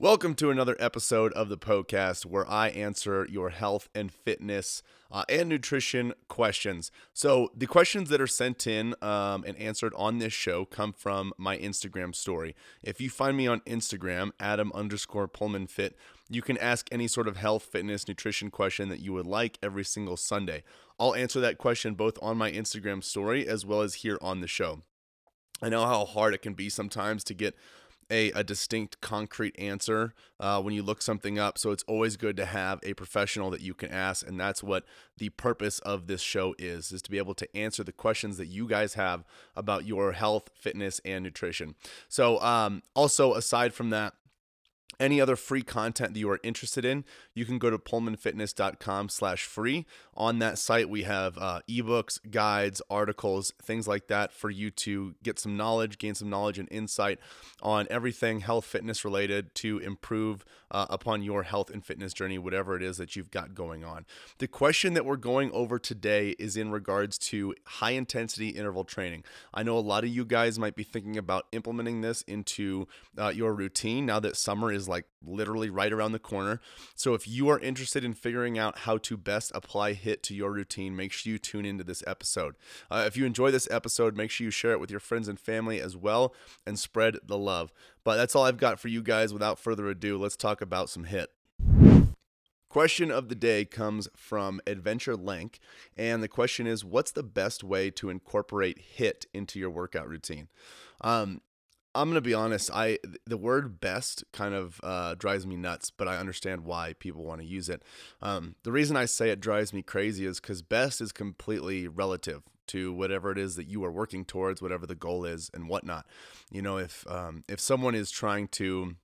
Welcome to another episode of the Poecast where I answer your health and fitness uh, and nutrition questions. So, the questions that are sent in um, and answered on this show come from my Instagram story. If you find me on Instagram, Adam underscore Poehlmann Fit, you can ask any sort of health, fitness, nutrition question that you would like every single Sunday. I'll answer that question both on my Instagram story as well as here on the show. I know how hard it can be sometimes to get a, a distinct concrete answer uh, when you look something up. So it's always good to have a professional that you can ask and that's what the purpose of this show is is to be able to answer the questions that you guys have about your health fitness and nutrition. So um, also aside from that any other free content that you are interested in you can go to poehlmannfitness.com slash free. On that site we have uh, ebooks guides articles things like that for you to get some knowledge gain some knowledge and insight on everything health fitness related to improve uh, upon your health and fitness journey whatever it is that you've got going on. The question that we're going over today is in regards to high intensity interval training. I know a lot of you guys might be thinking about implementing this into uh, your routine now that summer is like literally right around the corner. So if you are interested in figuring out how to best apply HIIT to your routine, make sure you tune into this episode. Uh, if you enjoy this episode, make sure you share it with your friends and family as well and spread the love. But that's all I've got for you guys. Without further ado, let's talk about some HIIT. Question of the day comes from Adventure Link, and the question is What's the best way to incorporate HIIT into your workout routine? Um, I'm gonna be honest. I the word best kind of uh, drives me nuts, but I understand why people want to use it. Um, the reason I say it drives me crazy is because best is completely relative to whatever it is that you are working towards, whatever the goal is, and whatnot. You know, if um, if someone is trying to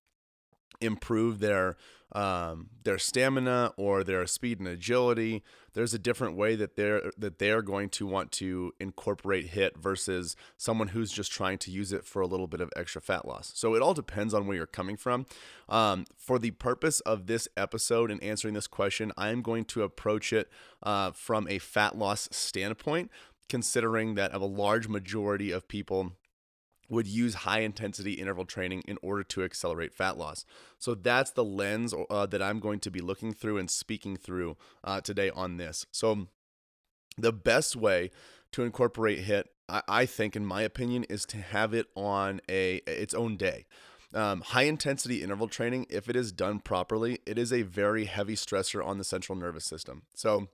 improve their um, their stamina or their speed and agility. There's a different way that they're that they're going to want to incorporate HIIT versus someone who's just trying to use it for a little bit of extra fat loss. So it all depends on where you're coming from. Um, for the purpose of this episode and answering this question, I am going to approach it uh, from a fat loss standpoint, considering that of a large majority of people would use high intensity interval training in order to accelerate fat loss. So that's the lens uh, that I'm going to be looking through and speaking through uh, today on this. So the best way to incorporate HIIT, I, I, think, in my opinion, is to have it on a its own day. Um, high intensity interval training, if it is done properly, it is a very heavy stressor on the central nervous system. So,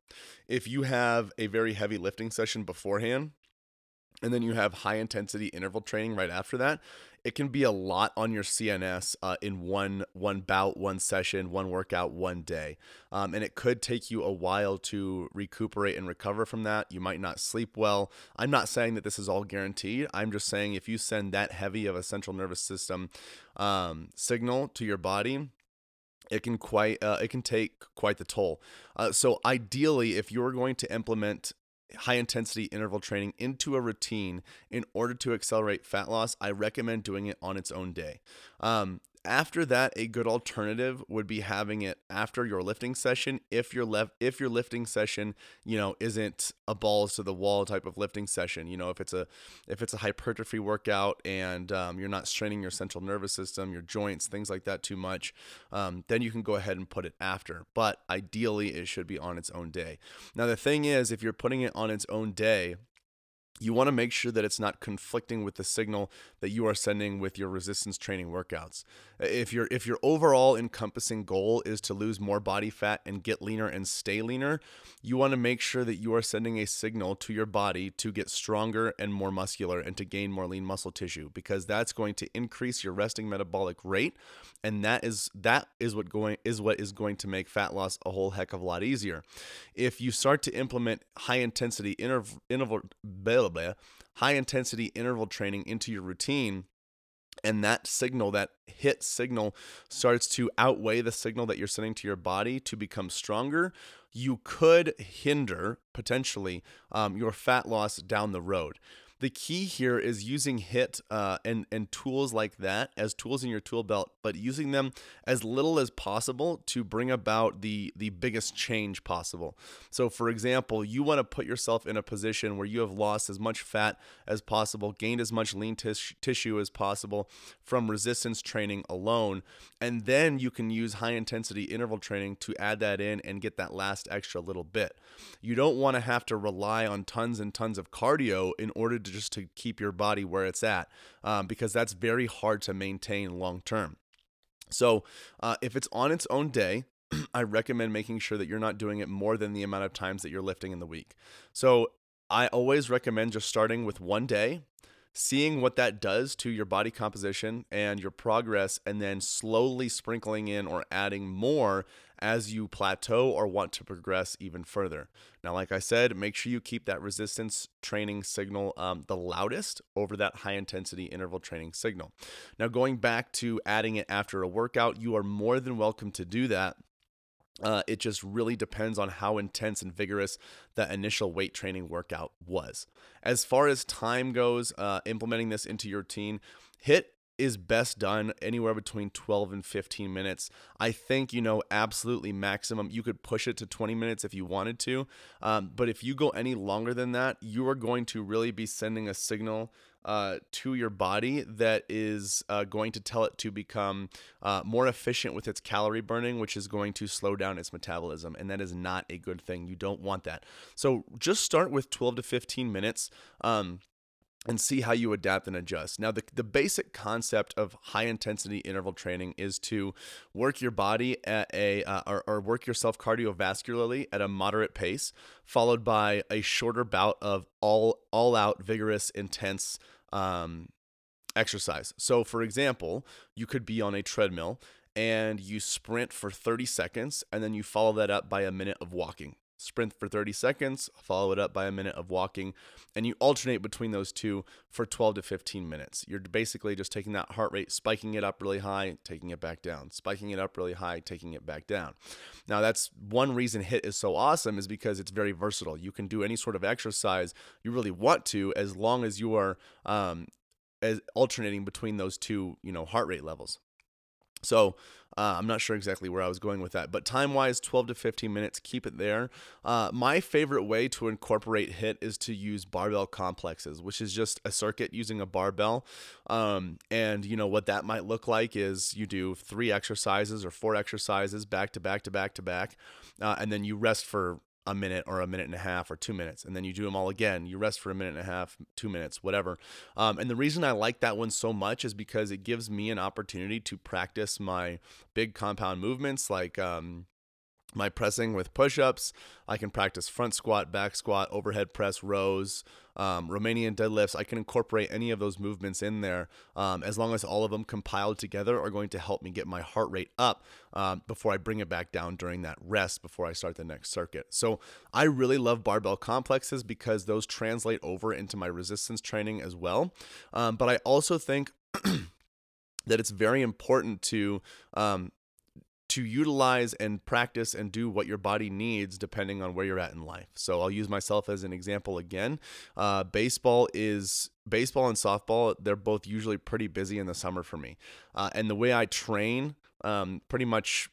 if you have a very heavy lifting session beforehand, and then you have high intensity interval training right after that it can be a lot on your cns uh, in one one bout one session one workout one day. Um, and it could take you a while to recuperate and recover from that. You might not sleep well. I'm not saying that this is all guaranteed. I'm just saying if you send that heavy of a central nervous system um, signal to your body it can quite uh, it can take quite the toll. Uh, so ideally, if you're going to implement high intensity interval training into a routine in order to accelerate fat loss, I recommend doing it on its own day. Um, after that a good alternative would be having it after your lifting session if your left if your lifting session you know isn't a balls to the wall type of lifting session you know if it's a if it's a hypertrophy workout and um, you're not straining your central nervous system your joints things like that too much um, then you can go ahead and put it after. But ideally it should be on its own day. Now the thing is if you're putting it on its own day you want to make sure that it's not conflicting with the signal that you are sending with your resistance training workouts. If your if your overall encompassing goal is to lose more body fat and get leaner and stay leaner, you want to make sure that you are sending a signal to your body to get stronger and more muscular and to gain more lean muscle tissue because that's going to increase your resting metabolic rate and that is that is what going is what is going to make fat loss a whole heck of a lot easier. If you start to implement high intensity interval, interval blah, high intensity interval training into your routine, and that signal, that HIIT signal, starts to outweigh the signal that you're sending to your body to become stronger, you could hinder potentially um, your fat loss down the road the key here is using HIIT uh, and and tools like that as tools in your tool belt, but using them as little as possible to bring about the the biggest change possible. So, for example, you want to put yourself in a position where you have lost as much fat as possible, gained as much lean tis- tissue as possible from resistance training alone, and then you can use high intensity interval training to add that in and get that last extra little bit. You don't want to have to rely on tons and tons of cardio in order to just to keep your body where it's at um, because that's very hard to maintain long term. So, uh, if it's on its own day, I recommend making sure that you're not doing it more than the amount of times that you're lifting in the week. So, I always recommend just starting with one day seeing what that does to your body composition and your progress, and then slowly sprinkling in or adding more as you plateau or want to progress even further. Now, like I said, make sure you keep that resistance training signal um, the loudest over that high intensity interval training signal. Now, going back to adding it after a workout, you are more than welcome to do that. Uh, it just really depends on how intense and vigorous that initial weight training workout was. As far as time goes, uh, implementing this into your routine, HIIT is best done anywhere between 12 and 15 minutes. I think, you know, absolutely maximum. You could push it to 20 minutes if you wanted to. Um, but if you go any longer than that, you are going to really be sending a signal uh, to your body that is uh, going to tell it to become uh, more efficient with its calorie burning, which is going to slow down its metabolism. And that is not a good thing. You don't want that. So just start with 12 to 15 minutes. Um, and see how you adapt and adjust. Now, the, the basic concept of high intensity interval training is to work your body at a, uh, or, or work yourself cardiovascularly at a moderate pace, followed by a shorter bout of all, all out, vigorous, intense um, exercise. So, for example, you could be on a treadmill and you sprint for 30 seconds and then you follow that up by a minute of walking sprint for 30 seconds, follow it up by a minute of walking, and you alternate between those two for 12 to 15 minutes. You're basically just taking that heart rate, spiking it up really high, taking it back down, spiking it up really high, taking it back down. Now, that's one reason HIIT is so awesome is because it's very versatile. You can do any sort of exercise you really want to as long as you are um, as alternating between those two, you know, heart rate levels. So uh, I'm not sure exactly where I was going with that, but time wise, 12 to 15 minutes, keep it there. Uh, my favorite way to incorporate HIIT is to use barbell complexes, which is just a circuit using a barbell. Um, and you know what that might look like is you do three exercises or four exercises back to back to back to back, uh, and then you rest for a minute or a minute and a half or two minutes and then you do them all again you rest for a minute and a half two minutes whatever. Um, and the reason i like that one so much is because it gives me an opportunity to practice my big compound movements like um, my pressing with push-ups i can practice front squat back squat overhead press rows um, romanian deadlifts. I can incorporate any of those movements in there um, as long as all of them compiled together are going to help me get my heart rate up um, before i bring it back down during that rest before i start the next circuit. So i really love barbell complexes because those translate over into my resistance training as well. Um, but i also think that it's very important to um, to utilize and practice and do what your body needs depending on where you're at in life. So I'll use myself as an example again. Uh, baseball is baseball and softball. They're both usually pretty busy in the summer for me, uh, and the way I train um, pretty much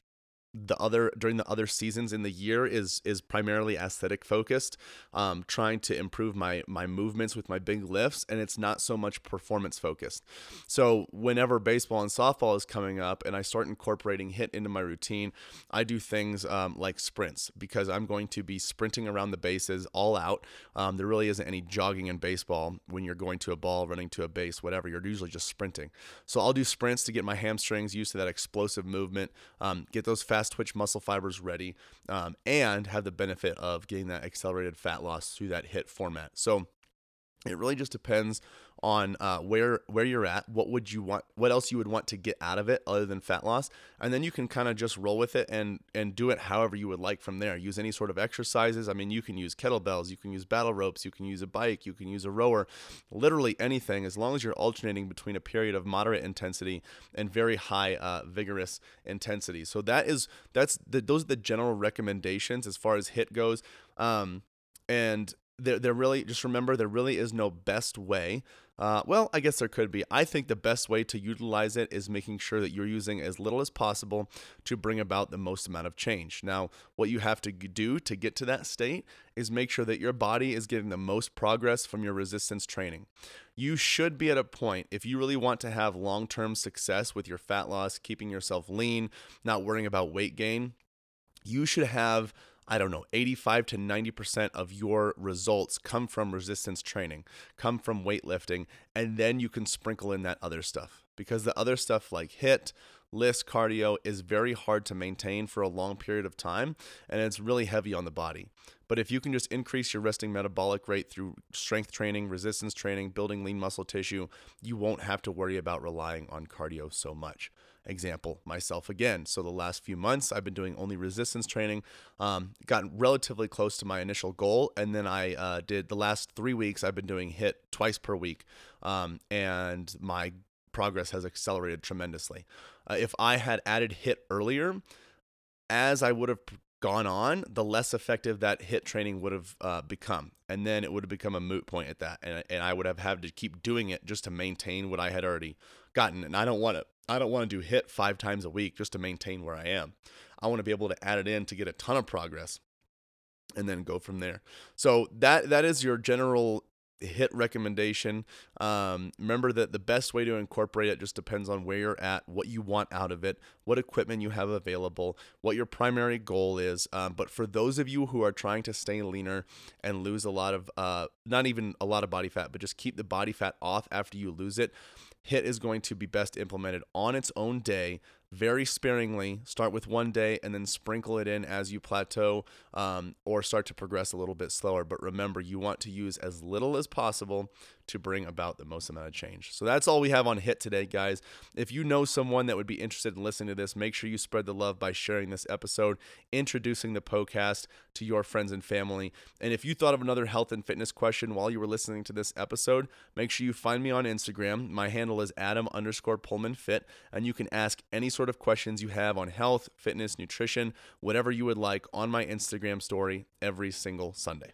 the other during the other seasons in the year is is primarily aesthetic focused um, trying to improve my my movements with my big lifts and it's not so much performance focused. So whenever baseball and softball is coming up and i start incorporating HIIT into my routine i do things um, like sprints because i'm going to be sprinting around the bases all out. Um, there really isn't any jogging in baseball when you're going to a ball running to a base whatever. You're usually just sprinting. So i'll do sprints to get my hamstrings used to that explosive movement um, get those fast fast twitch muscle fibers ready, um, and have the benefit of getting that accelerated fat loss through that HIIT format. So It really just depends on uh, where where you're at. What would you want? What else you would want to get out of it other than fat loss, and then you can kind of just roll with it and and do it however you would like from there. Use any sort of exercises. I mean, you can use kettlebells, you can use battle ropes, you can use a bike, you can use a rower, literally anything as long as you're alternating between a period of moderate intensity and very high uh, vigorous intensity. So that is that's the, those are the general recommendations as far as HIIT goes. Um, and there, there really just remember there really is no best way. Uh, well i guess there could be. I think the best way to utilize it is making sure that you're using as little as possible to bring about the most amount of change. Now what you have to do to get to that state is make sure that your body is getting the most progress from your resistance training. You should be at a point if you really want to have long-term success with your fat loss keeping yourself lean not worrying about weight gain you should have I don't know, 85 to 90% of your results come from resistance training, come from weightlifting, and then you can sprinkle in that other stuff. Because the other stuff like HIIT, LISS cardio is very hard to maintain for a long period of time, and it's really heavy on the body. But if you can just increase your resting metabolic rate through strength training, resistance training, building lean muscle tissue, you won't have to worry about relying on cardio so much example myself again. So the last few months, I've been doing only resistance training, um, gotten relatively close to my initial goal, and then I uh, did the last three weeks. I've been doing HIIT twice per week, um, and my progress has accelerated tremendously. Uh, if I had added HIIT earlier, as I would have gone on, the less effective that HIIT training would have uh, become. And then it would have become a moot point at that. And, and I would have had to keep doing it just to maintain what I had already gotten. And I don't want to I don't want to do HIIT five times a week just to maintain where I am. I want to be able to add it in to get a ton of progress and then go from there. So that that is your general HIIT recommendation. Um, remember that the best way to incorporate it just depends on where you're at, what you want out of it, what equipment you have available, what your primary goal is. Um, but for those of you who are trying to stay leaner and lose a lot of, uh, not even a lot of body fat, but just keep the body fat off after you lose it, HIIT is going to be best implemented on its own day very sparingly. Start with one day and then sprinkle it in as you plateau um, or start to progress a little bit slower. But remember, you want to use as little as possible to bring about the most amount of change. So that's all we have on HIIT today, guys. If you know someone that would be interested in listening to this, make sure you spread the love by sharing this episode, introducing the Poecast to your friends and family. And if you thought of another health and fitness question while you were listening to this episode, make sure you find me on Instagram. My handle is Adam underscore Poehlmann Fit, and you can ask any sort of questions you have on health, fitness, nutrition, whatever you would like on my Instagram story every single Sunday.